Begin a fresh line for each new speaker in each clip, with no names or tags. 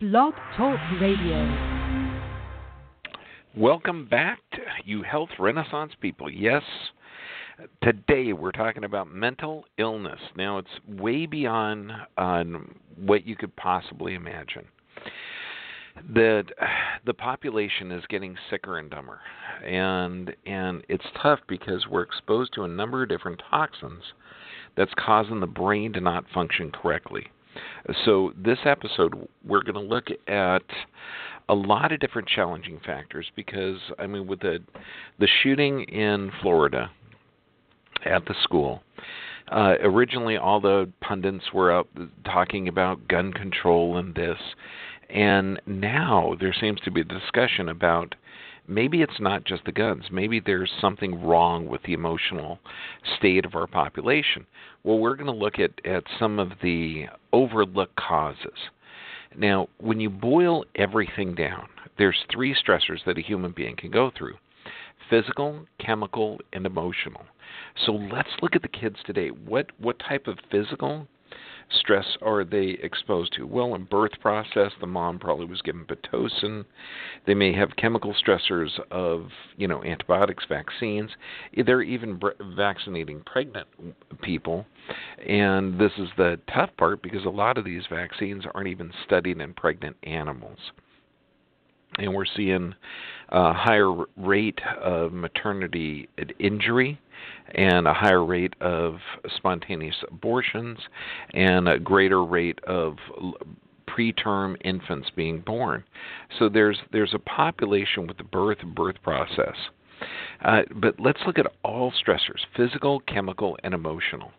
Blog Talk Radio.
Welcome back, to you health renaissance people. Yes, today we're talking about mental illness. Now, it's way beyond uh, what you could possibly imagine. That the population is getting sicker and dumber, and and it's tough because we're exposed to a number of different toxins that's causing the brain to not function correctly. So this episode, we're going to look at a lot of different challenging factors because I mean with the the shooting in Florida at the school. Uh, originally, all the pundits were up talking about gun control and this, and now there seems to be a discussion about maybe it's not just the guns. Maybe there's something wrong with the emotional state of our population. Well, we're going to look at, at some of the overlooked causes. Now, when you boil everything down, there's three stressors that a human being can go through physical, chemical, and emotional. So let's look at the kids today. What what type of physical stress are they exposed to? Well, in birth process, the mom probably was given pitocin. They may have chemical stressors of, you know, antibiotics, vaccines. They're even vaccinating pregnant people. And this is the tough part because a lot of these vaccines aren't even studied in pregnant animals and we're seeing a higher rate of maternity injury and a higher rate of spontaneous abortions and a greater rate of preterm infants being born. So there's there's a population with the birth and birth process. Uh, but let's look at all stressors: physical, chemical, and emotional.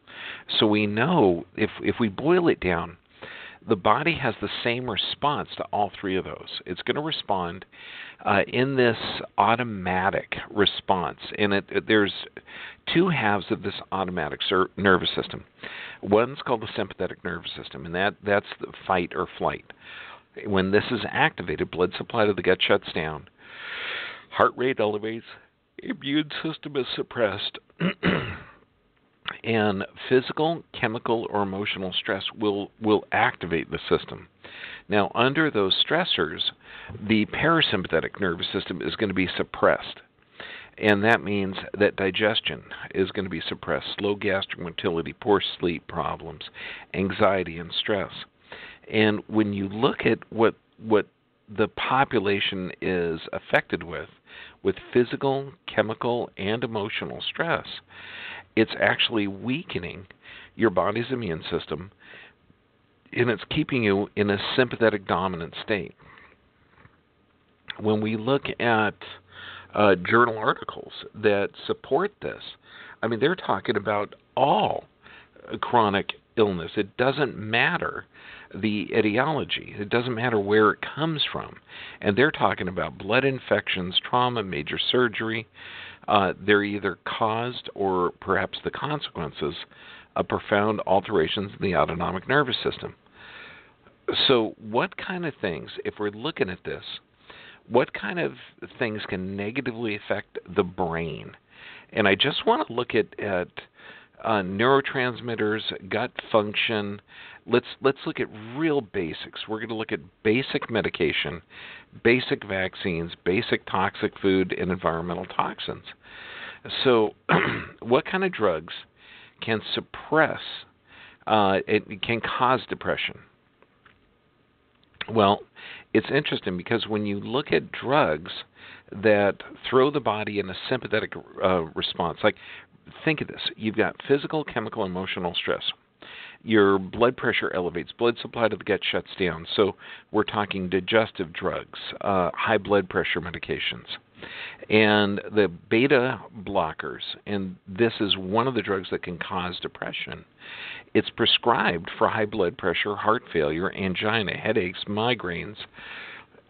So we know if if we boil it down, the body has the same response to all three of those. It's going to respond uh, in this automatic response, and it, it, there's two halves of this automatic ser- nervous system. One's called the sympathetic nervous system, and that that's the fight or flight. When this is activated, blood supply to the gut shuts down, heart rate elevates, immune system is suppressed. and physical, chemical, or emotional stress will will activate the system. Now, under those stressors, the parasympathetic nervous system is going to be suppressed. And that means that digestion is going to be suppressed, slow gastric motility, poor sleep problems, anxiety, and stress. And when you look at what what the population is affected with, with physical, chemical, and emotional stress, it's actually weakening your body's immune system and it's keeping you in a sympathetic dominant state. When we look at uh, journal articles that support this, I mean, they're talking about all chronic illness. It doesn't matter the etiology, it doesn't matter where it comes from. And they're talking about blood infections, trauma, major surgery, uh, they're either caused or perhaps the consequences of profound alterations in the autonomic nervous system. So, what kind of things, if we're looking at this, what kind of things can negatively affect the brain? And I just want to look at, at uh, neurotransmitters, gut function, let's let's look at real basics. We're going to look at basic medication, basic vaccines, basic toxic food, and environmental toxins. So, what kind of drugs can suppress? Uh, it can cause depression. Well, it's interesting because when you look at drugs that throw the body in a sympathetic uh, response, like think of this: you've got physical, chemical, emotional stress your blood pressure elevates, blood supply to the gut shuts down. So we're talking digestive drugs, uh, high blood pressure medications. And the beta blockers, and this is one of the drugs that can cause depression. It's prescribed for high blood pressure, heart failure, angina, headaches, migraines,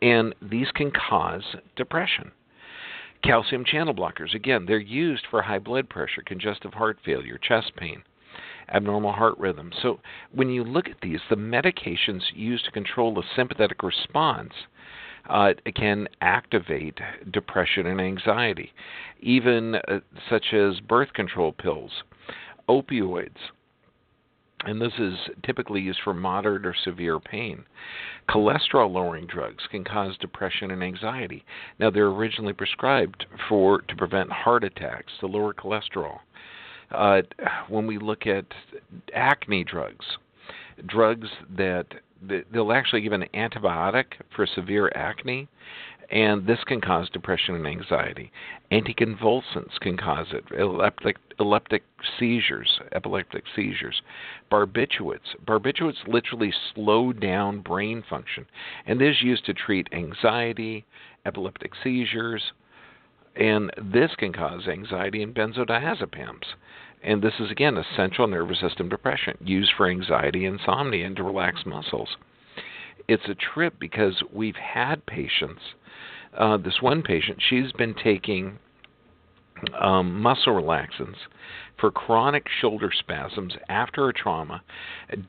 and these can cause depression. Calcium channel blockers, again, they're used for high blood pressure, congestive heart failure, chest pain abnormal heart rhythm. So when you look at these, the medications used to control the sympathetic response uh, can activate depression and anxiety, even uh, such as birth control pills, opioids. and this is typically used for moderate or severe pain. Cholesterol lowering drugs can cause depression and anxiety. Now they're originally prescribed for to prevent heart attacks, to lower cholesterol. Uh, when we look at acne drugs, drugs that they'll actually give an antibiotic for severe acne and this can cause depression and anxiety. Anticonvulsants can cause it. Epileptic, epileptic seizures, epileptic seizures. Barbiturates. Barbiturates literally slow down brain function, and this is used to treat anxiety, epileptic seizures, and this can cause anxiety and benzodiazepines. And this is again a central nervous system depression used for anxiety, insomnia, and to relax muscles. It's a trip because we've had patients uh, this one patient, she's been taking um, muscle relaxants for chronic shoulder spasms after a trauma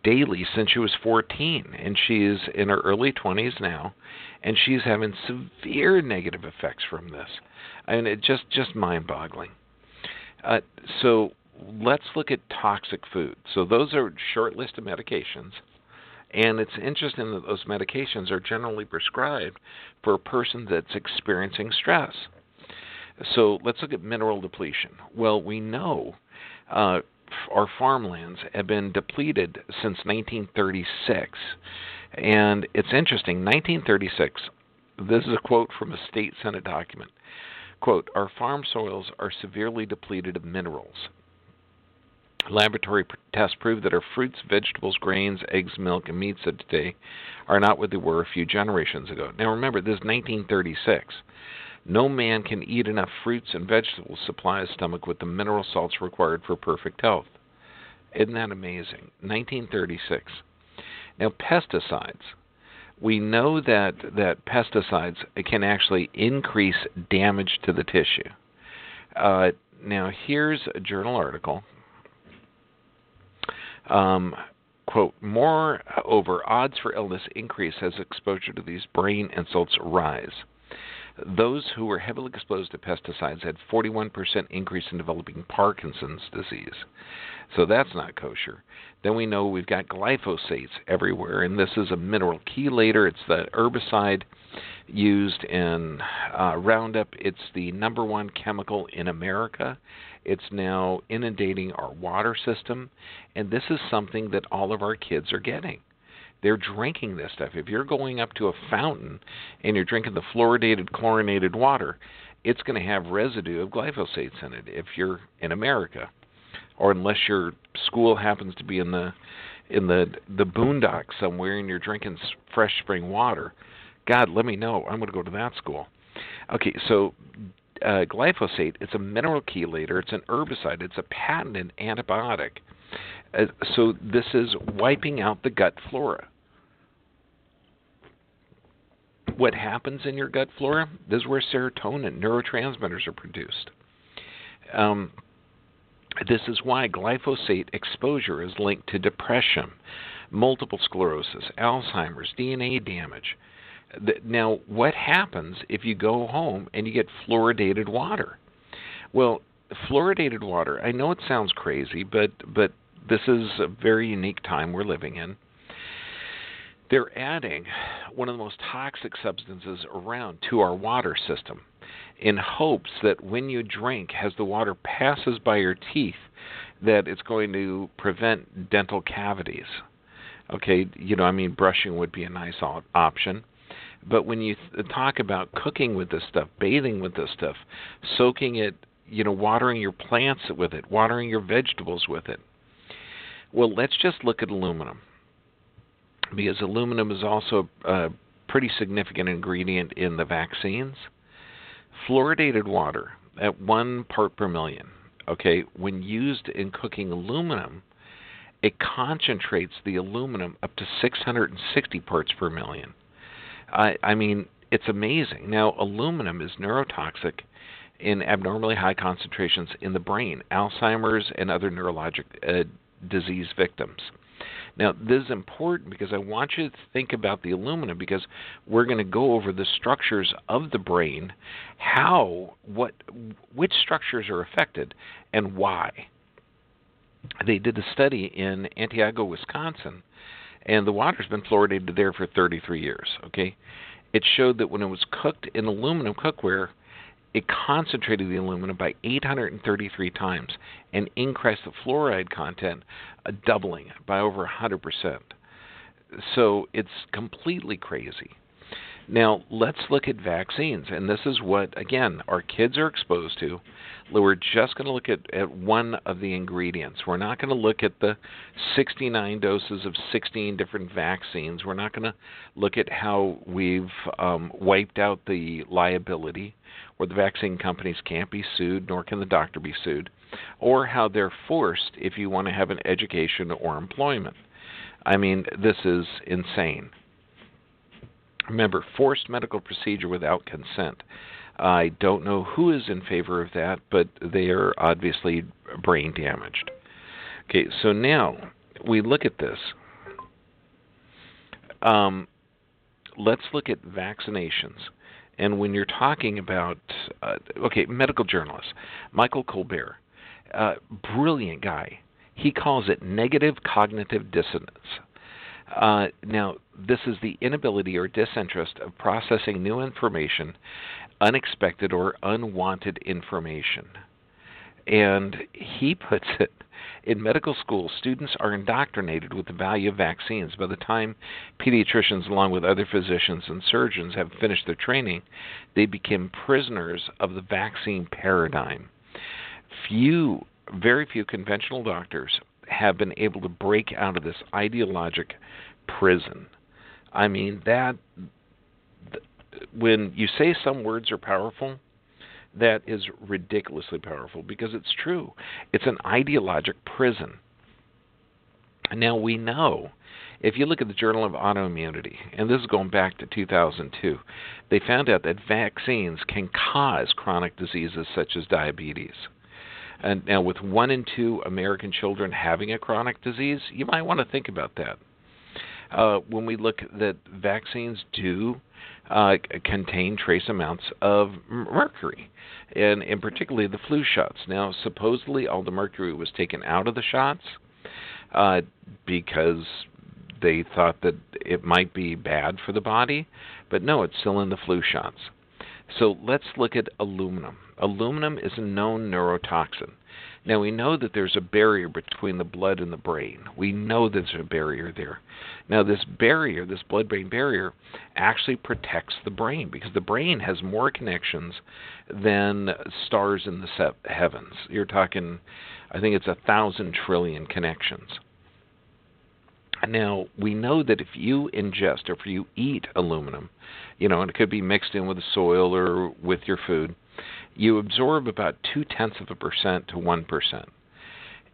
daily since she was 14, and she is in her early 20s now, and she's having severe negative effects from this. and it just just mind-boggling. Uh, so let's look at toxic food. So those are short list of medications and it's interesting that those medications are generally prescribed for a person that's experiencing stress. So let's look at mineral depletion. Well, we know uh, our farmlands have been depleted since 1936. And it's interesting, 1936, this is a quote from a state senate document. Quote, our farm soils are severely depleted of minerals. Laboratory tests prove that our fruits, vegetables, grains, eggs, milk, and meats of today are not what they were a few generations ago. Now remember, this is 1936. No man can eat enough fruits and vegetables to supply his stomach with the mineral salts required for perfect health. Isn't that amazing? 1936. Now, pesticides. We know that, that pesticides can actually increase damage to the tissue. Uh, now, here's a journal article um, quote, moreover, odds for illness increase as exposure to these brain insults rise. Those who were heavily exposed to pesticides had 41% increase in developing Parkinson's disease. So that's not kosher. Then we know we've got glyphosates everywhere, and this is a mineral chelator. It's the herbicide used in uh, Roundup. It's the number one chemical in America. It's now inundating our water system, and this is something that all of our kids are getting. They're drinking this stuff. If you're going up to a fountain and you're drinking the fluoridated, chlorinated water, it's going to have residue of glyphosates in it if you're in America, or unless your school happens to be in the in the the boondocks somewhere and you're drinking fresh spring water. God, let me know. I'm going to go to that school. Okay, so uh, glyphosate, it's a mineral chelator, it's an herbicide, it's a patented antibiotic. Uh, so this is wiping out the gut flora. What happens in your gut flora? This is where serotonin, neurotransmitters are produced. Um, this is why glyphosate exposure is linked to depression, multiple sclerosis, Alzheimer's, DNA damage. Now, what happens if you go home and you get fluoridated water? Well, fluoridated water, I know it sounds crazy, but but this is a very unique time we're living in. They're adding one of the most toxic substances around to our water system in hopes that when you drink as the water passes by your teeth that it's going to prevent dental cavities. Okay, you know, I mean brushing would be a nice option but when you th- talk about cooking with this stuff, bathing with this stuff, soaking it, you know, watering your plants with it, watering your vegetables with it. Well, let's just look at aluminum. Because aluminum is also a pretty significant ingredient in the vaccines. Fluoridated water at one part per million, okay, when used in cooking aluminum, it concentrates the aluminum up to 660 parts per million. I, I mean, it's amazing. Now, aluminum is neurotoxic in abnormally high concentrations in the brain, Alzheimer's and other neurologic uh, disease victims. Now, this is important because I want you to think about the aluminum because we're going to go over the structures of the brain, how, what, which structures are affected, and why. they did a study in Antigo, Wisconsin, and the water's been fluoridated there for 33 years. Okay, it showed that when it was cooked in aluminum cookware, it concentrated the aluminum by 833 times and increased the fluoride content, a doubling by over 100%. So it's completely crazy. Now, let's look at vaccines. And this is what, again, our kids are exposed to. We're just going to look at, at one of the ingredients. We're not going to look at the 69 doses of 16 different vaccines. We're not going to look at how we've um, wiped out the liability, where the vaccine companies can't be sued, nor can the doctor be sued, or how they're forced if you want to have an education or employment. I mean, this is insane. Remember, forced medical procedure without consent. I don't know who is in favor of that, but they are obviously brain damaged. Okay, so now we look at this. Um, let's look at vaccinations. And when you're talking about, uh, okay, medical journalist, Michael Colbert, uh, brilliant guy. He calls it negative cognitive dissonance. Uh, now, this is the inability or disinterest of processing new information, unexpected or unwanted information. And he puts it in medical school, students are indoctrinated with the value of vaccines. By the time pediatricians, along with other physicians and surgeons, have finished their training, they become prisoners of the vaccine paradigm. Few, very few conventional doctors have been able to break out of this ideologic prison. I mean that when you say some words are powerful, that is ridiculously powerful because it's true. It's an ideologic prison. Now we know if you look at the Journal of Autoimmunity, and this is going back to 2002, they found out that vaccines can cause chronic diseases such as diabetes. And now, with one in two American children having a chronic disease, you might want to think about that. Uh, when we look that vaccines do uh, contain trace amounts of mercury, and, and particularly the flu shots. Now, supposedly all the mercury was taken out of the shots uh, because they thought that it might be bad for the body, but no, it's still in the flu shots. So let's look at aluminum. Aluminum is a known neurotoxin. Now we know that there's a barrier between the blood and the brain. We know there's a barrier there. Now this barrier, this blood-brain barrier, actually protects the brain because the brain has more connections than stars in the heavens. You're talking, I think it's a thousand trillion connections. Now, we know that if you ingest or if you eat aluminum, you know, and it could be mixed in with the soil or with your food, you absorb about two tenths of a percent to one percent.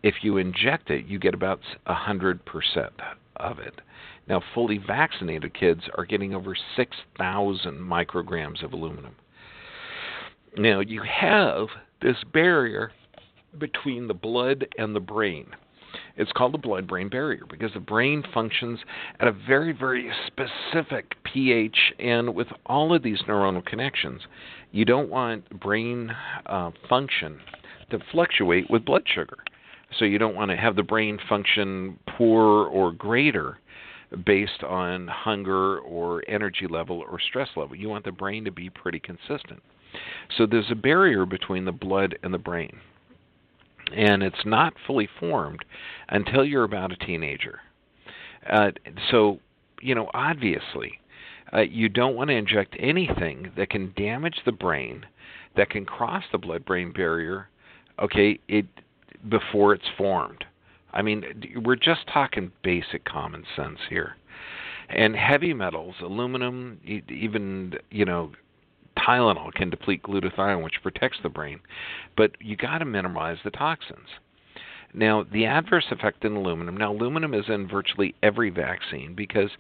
If you inject it, you get about a hundred percent of it. Now, fully vaccinated kids are getting over 6,000 micrograms of aluminum. Now, you have this barrier between the blood and the brain. It's called the blood brain barrier because the brain functions at a very, very specific pH, and with all of these neuronal connections, you don't want brain uh, function to fluctuate with blood sugar. So you don't want to have the brain function poor or greater based on hunger or energy level or stress level. You want the brain to be pretty consistent. So there's a barrier between the blood and the brain. And it's not fully formed until you're about a teenager. Uh, so, you know, obviously, uh, you don't want to inject anything that can damage the brain, that can cross the blood-brain barrier. Okay, it before it's formed. I mean, we're just talking basic common sense here. And heavy metals, aluminum, even you know, Tylenol can deplete glutathione, which protects the brain, but you got to minimize the toxins. Now, the adverse effect in aluminum. Now, aluminum is in virtually every vaccine because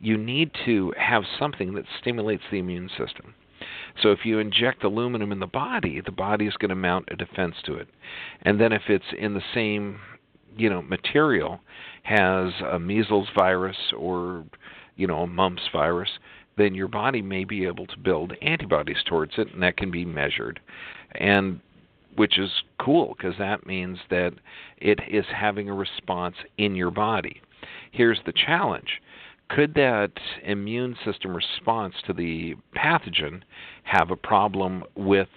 you need to have something that stimulates the immune system. So, if you inject aluminum in the body, the body is going to mount a defense to it. And then, if it's in the same, you know, material, has a measles virus or, you know, a mumps virus, then your body may be able to build antibodies towards it, and that can be measured. And which is cool because that means that it is having a response in your body. Here's the challenge could that immune system response to the pathogen have a problem with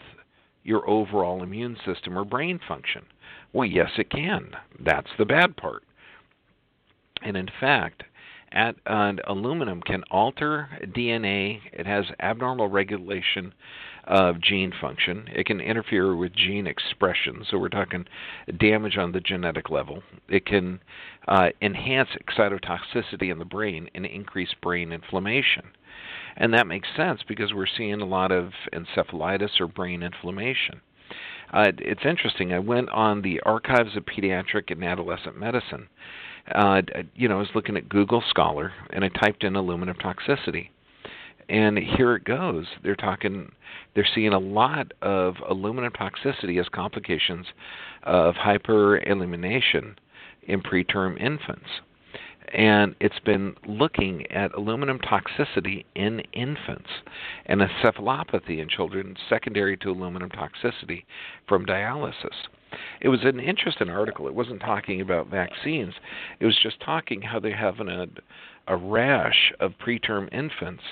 your overall immune system or brain function? Well, yes, it can. That's the bad part. And in fact, at, aluminum can alter DNA. It has abnormal regulation of gene function. It can interfere with gene expression, so we're talking damage on the genetic level. It can uh, enhance excitotoxicity in the brain and increase brain inflammation. And that makes sense because we're seeing a lot of encephalitis or brain inflammation. Uh, it's interesting. I went on the Archives of Pediatric and Adolescent Medicine. Uh, you know, I was looking at Google Scholar and I typed in aluminum toxicity and here it goes. They're talking, they're seeing a lot of aluminum toxicity as complications of hyperaluminemia in preterm infants. And it's been looking at aluminum toxicity in infants and encephalopathy in children secondary to aluminum toxicity from dialysis. It was an interesting article. It wasn't talking about vaccines. It was just talking how they have a, a rash of preterm infants,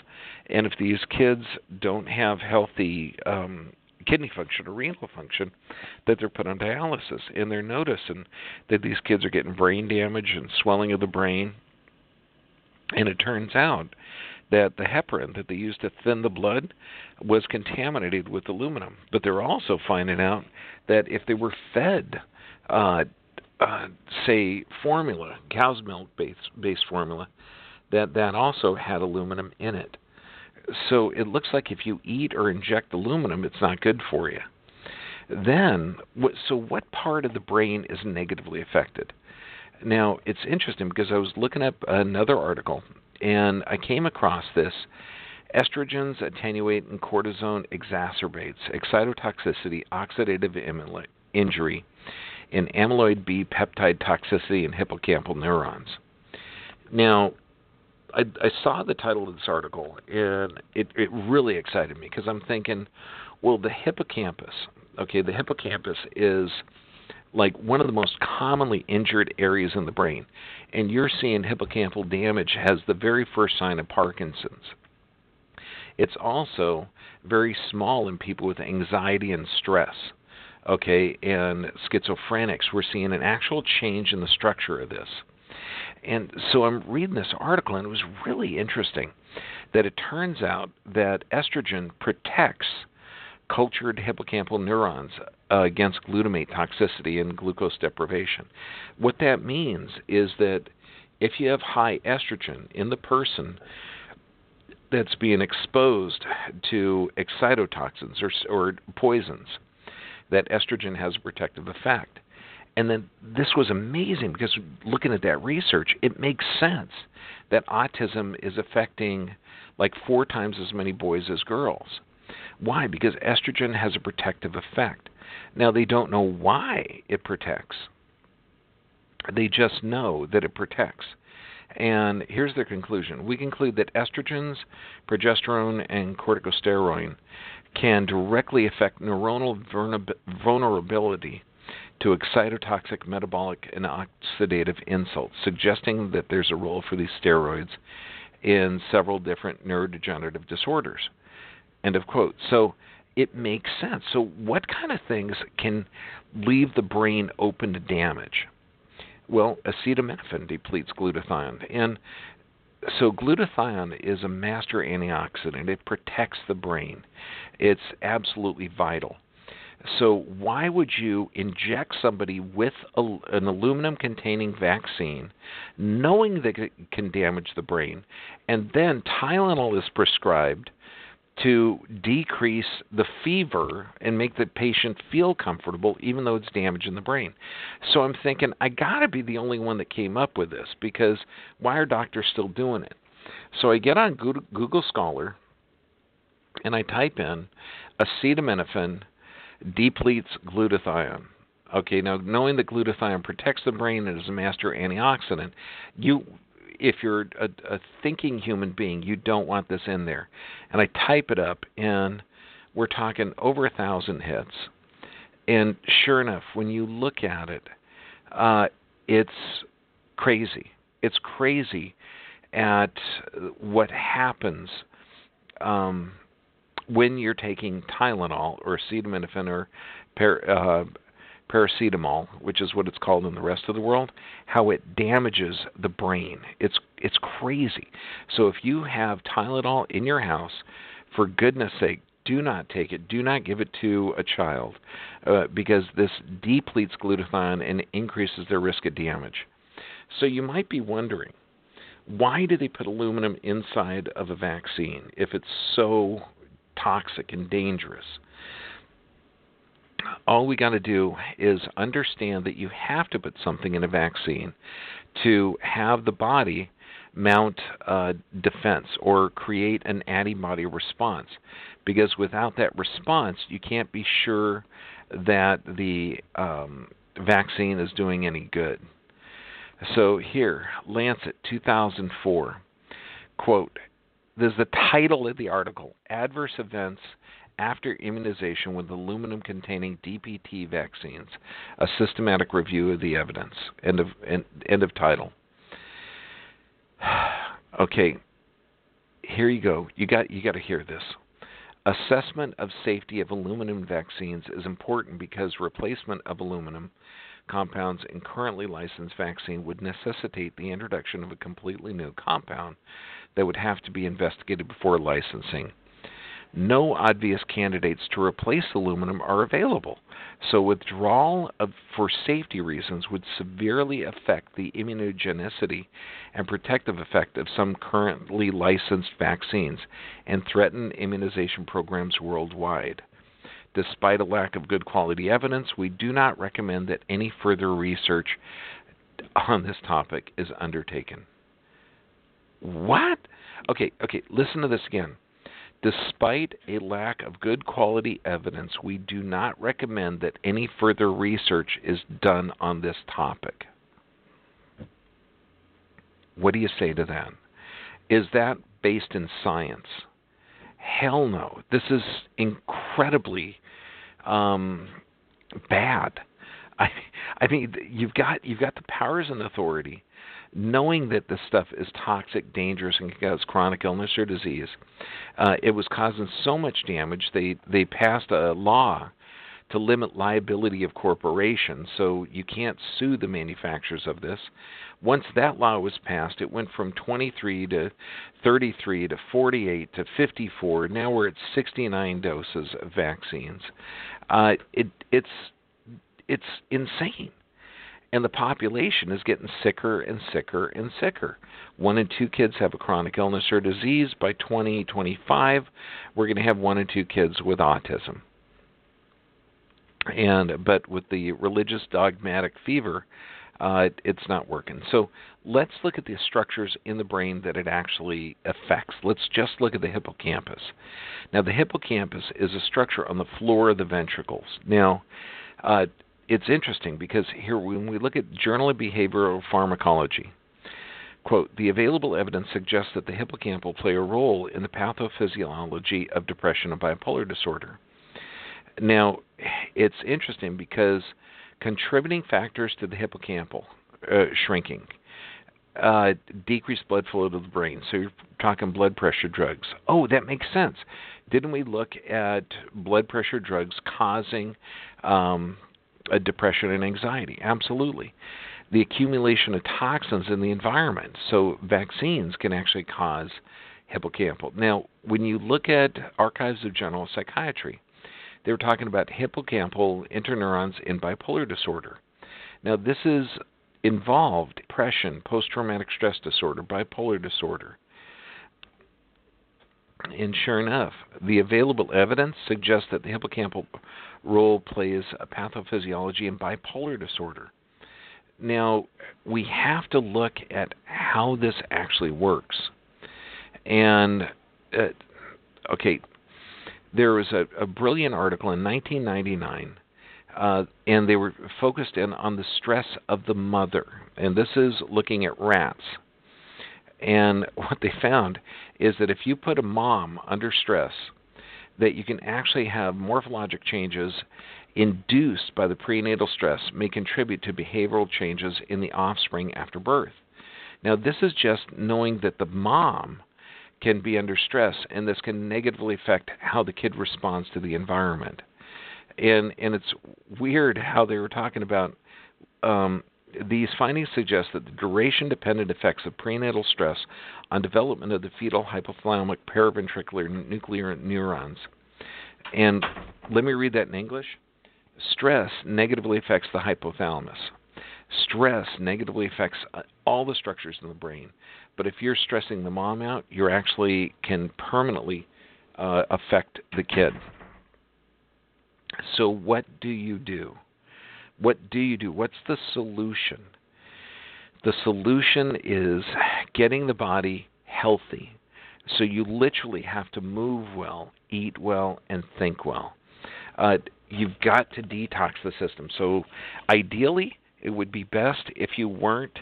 and if these kids don't have healthy um, kidney function or renal function, that they're put on dialysis. And they're noticing that these kids are getting brain damage and swelling of the brain. And it turns out that the heparin that they used to thin the blood was contaminated with aluminum. But they're also finding out that if they were fed, uh, uh, say, formula, cow's milk based, based formula, that that also had aluminum in it. So it looks like if you eat or inject aluminum, it's not good for you. Then, so what part of the brain is negatively affected? Now, it's interesting because I was looking up another article and I came across this. Estrogens attenuate and cortisone exacerbates excitotoxicity, oxidative injury, and amyloid B peptide toxicity in hippocampal neurons. Now, I, I saw the title of this article and it, it really excited me because I'm thinking, well, the hippocampus, okay, the hippocampus is like one of the most commonly injured areas in the brain. And you're seeing hippocampal damage has the very first sign of Parkinson's. It's also very small in people with anxiety and stress. Okay, and schizophrenics, we're seeing an actual change in the structure of this. And so I'm reading this article, and it was really interesting that it turns out that estrogen protects cultured hippocampal neurons uh, against glutamate toxicity and glucose deprivation. What that means is that if you have high estrogen in the person that's being exposed to excitotoxins or, or poisons, that estrogen has a protective effect. And then this was amazing because looking at that research, it makes sense that autism is affecting like four times as many boys as girls. Why? Because estrogen has a protective effect. Now, they don't know why it protects, they just know that it protects. And here's their conclusion we conclude that estrogens, progesterone, and corticosteroid can directly affect neuronal vulnerability to excitotoxic metabolic and oxidative insults, suggesting that there's a role for these steroids in several different neurodegenerative disorders. End of quote. So it makes sense. So, what kind of things can leave the brain open to damage? Well, acetaminophen depletes glutathione. And so, glutathione is a master antioxidant, it protects the brain. It's absolutely vital. So, why would you inject somebody with a, an aluminum containing vaccine, knowing that it can damage the brain, and then Tylenol is prescribed to decrease the fever and make the patient feel comfortable even though it's damaging the brain. So I'm thinking I got to be the only one that came up with this because why are doctors still doing it? So I get on Google Scholar and I type in acetaminophen depletes glutathione. Okay, now knowing that glutathione protects the brain and is a master antioxidant, you if you're a, a thinking human being, you don't want this in there. And I type it up, and we're talking over a thousand hits. and sure enough, when you look at it, uh, it's crazy. It's crazy at what happens um, when you're taking Tylenol or acetaminophen or uh, paracetamol, which is what it's called in the rest of the world, how it damages the brain. It's it's crazy. So if you have Tylenol in your house, for goodness sake, do not take it. Do not give it to a child uh, because this depletes glutathione and increases their risk of damage. So you might be wondering, why do they put aluminum inside of a vaccine if it's so toxic and dangerous? All we got to do is understand that you have to put something in a vaccine to have the body mount a defense or create an antibody response. Because without that response, you can't be sure that the um, vaccine is doing any good. So here, Lancet 2004, quote, there's the title of the article, Adverse Events After Immunization with Aluminum Containing DPT Vaccines, a Systematic Review of the Evidence. End of, end, end of title. okay, here you go. You got you got to hear this. Assessment of safety of aluminum vaccines is important because replacement of aluminum compounds in currently licensed vaccine would necessitate the introduction of a completely new compound that would have to be investigated before licensing no obvious candidates to replace aluminum are available, so withdrawal of, for safety reasons would severely affect the immunogenicity and protective effect of some currently licensed vaccines and threaten immunization programs worldwide. Despite a lack of good quality evidence, we do not recommend that any further research on this topic is undertaken. What? Okay, okay, listen to this again. Despite a lack of good quality evidence, we do not recommend that any further research is done on this topic. What do you say to that? Is that based in science? Hell no. This is incredibly um, bad. I, I mean, you've got you've got the powers and authority knowing that this stuff is toxic, dangerous, and can cause chronic illness or disease. Uh, it was causing so much damage, they, they passed a law to limit liability of corporations, so you can't sue the manufacturers of this. Once that law was passed, it went from 23 to 33 to 48 to 54. Now we're at 69 doses of vaccines. Uh, it, it's it's insane and the population is getting sicker and sicker and sicker. One in two kids have a chronic illness or disease. By 2025, we're going to have one in two kids with autism. And but with the religious dogmatic fever, uh, it's not working. So let's look at the structures in the brain that it actually affects. Let's just look at the hippocampus. Now, the hippocampus is a structure on the floor of the ventricles. Now, uh, it's interesting because here, when we look at Journal of Behavioral Pharmacology, quote, the available evidence suggests that the hippocampal play a role in the pathophysiology of depression and bipolar disorder. Now, it's interesting because contributing factors to the hippocampal uh, shrinking, uh, decreased blood flow to the brain. So you're talking blood pressure drugs. Oh, that makes sense. Didn't we look at blood pressure drugs causing um, depression and anxiety. Absolutely. The accumulation of toxins in the environment. So vaccines can actually cause hippocampal. Now, when you look at archives of general psychiatry, they were talking about hippocampal interneurons in bipolar disorder. Now, this is involved depression, post traumatic stress disorder, bipolar disorder. And sure enough, the available evidence suggests that the hippocampal role plays a pathophysiology in bipolar disorder. Now, we have to look at how this actually works. And, uh, okay, there was a, a, brilliant article in 1999, uh, and they were focused in on the stress of the mother. And this is looking at rats. And what they found is that if you put a mom under stress, that you can actually have morphologic changes induced by the prenatal stress may contribute to behavioral changes in the offspring after birth. Now, this is just knowing that the mom can be under stress, and this can negatively affect how the kid responds to the environment. And and it's weird how they were talking about um, these findings suggest that the duration dependent effects of prenatal stress on development of the fetal hypothalamic paraventricular nuclear neurons. And let me read that in English. Stress negatively affects the hypothalamus. Stress negatively affects uh, all the structures in the brain. But if you're stressing the mom out, you actually can permanently uh, affect the kid. So, what do you do? What do you do? What's the solution? The solution is getting the body healthy. So you literally have to move well, eat well, and think well. Uh, you've got to detox the system. So ideally, it would be best if you weren't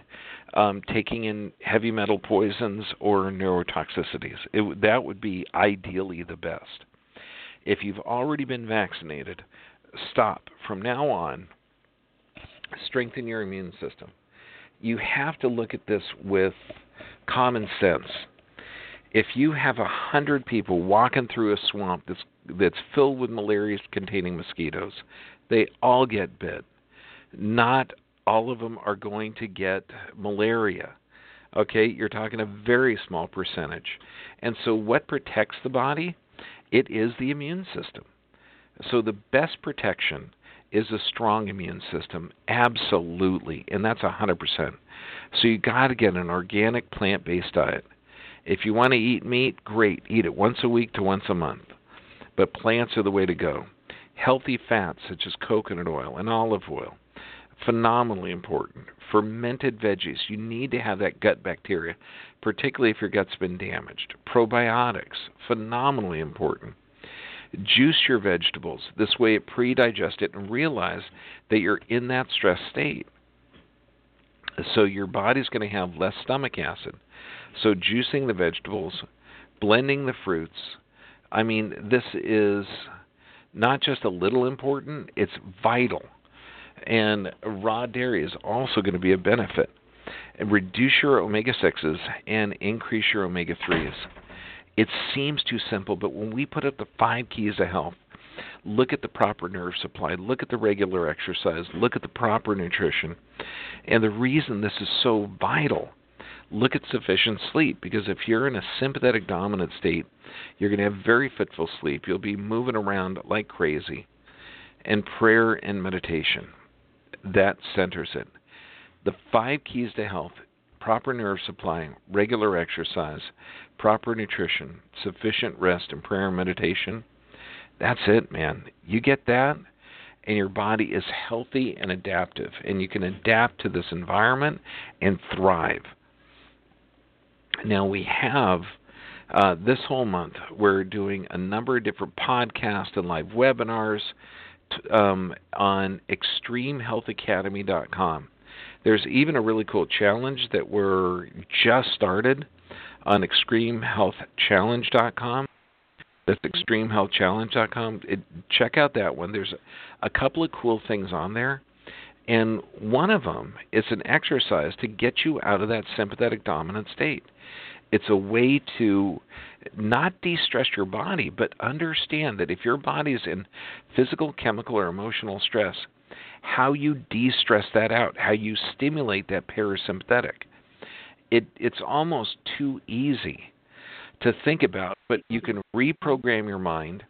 um, taking in heavy metal poisons or neurotoxicities. It, that would be ideally the best. If you've already been vaccinated, stop. From now on, strengthen your immune system. You have to look at this with common sense. If you have a hundred people walking through a swamp that's that's filled with malaria containing mosquitoes, they all get bit. Not all of them are going to get malaria. Okay, you're talking a very small percentage. And so what protects the body? It is the immune system. So the best protection is a strong immune system. Absolutely. And that's a 100%. So you got to get an organic plant based diet. If you want to eat meat, great. Eat it once a week to once a month. But plants are the way to go. Healthy fats such as coconut oil and olive oil, phenomenally important. Fermented veggies, you need to have that gut bacteria, particularly if your gut's been damaged. Probiotics, phenomenally important. Juice your vegetables. This way, it pre-digest it and realize that you're in that stress state. So your body's going to have less stomach acid. So juicing the vegetables, blending the fruits. I mean, this is not just a little important; it's vital. And raw dairy is also going to be a benefit. And reduce your omega sixes and increase your omega threes. It seems too simple, but when we put up the five keys of health, look at the proper nerve supply, look at the regular exercise, look at the proper nutrition. And the reason this is so vital, look at sufficient sleep because if you're in a sympathetic dominant state, you're going to have very fitful sleep. You'll be moving around like crazy. And prayer and meditation, that centers it. The five keys to health proper nerve supply, regular exercise, proper nutrition, sufficient rest, and prayer and meditation, that's it, man. You get that, and your body is healthy and adaptive, and you can adapt to this environment and thrive. Now, we have uh, this whole month, we're doing a number of different podcasts and live webinars t- um, on extremehealthacademy.com. There's even a really cool challenge that we're just started on extremehealthchallenge.com. That's extremehealthchallenge.com. It, check out that one. There's a couple of cool things on there. And one of them is an exercise to get you out of that sympathetic dominant state. It's a way to not de stress your body, but understand that if your body is in physical, chemical, or emotional stress, how you de stress that out, how you stimulate that parasympathetic it it's almost too easy to think about, but you can reprogram your mind.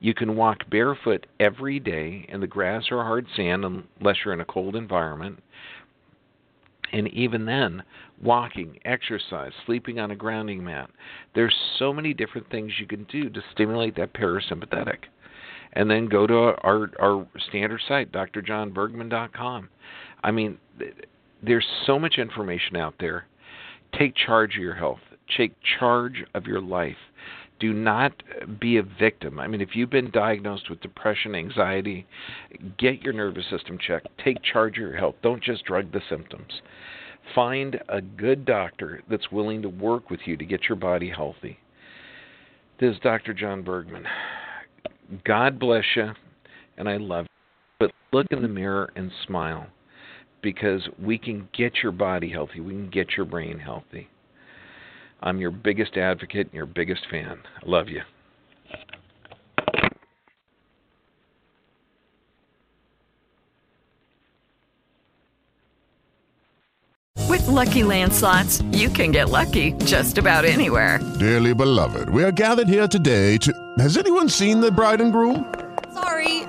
You can walk barefoot every day in the grass or hard sand unless you're in a cold environment. And even then, walking, exercise, sleeping on a grounding mat. There's so many different things you can do to stimulate that parasympathetic. And then go to our our standard site, drjohnbergman.com. I mean, there's so much information out there Take charge of your health. Take charge of your life. Do not be a victim. I mean, if you've been diagnosed with depression, anxiety, get your nervous system checked. Take charge of your health. Don't just drug the symptoms. Find a good doctor that's willing to work with you to get your body healthy. This is Dr. John Bergman. God bless you, and I love you. But look in the mirror and smile because we can get your body healthy. We can get your brain healthy. I'm your biggest advocate and your biggest fan. I love you.
With Lucky Land slots, you can get lucky just about anywhere.
Dearly beloved, we are gathered here today to. Has anyone seen the bride and groom?
Sorry,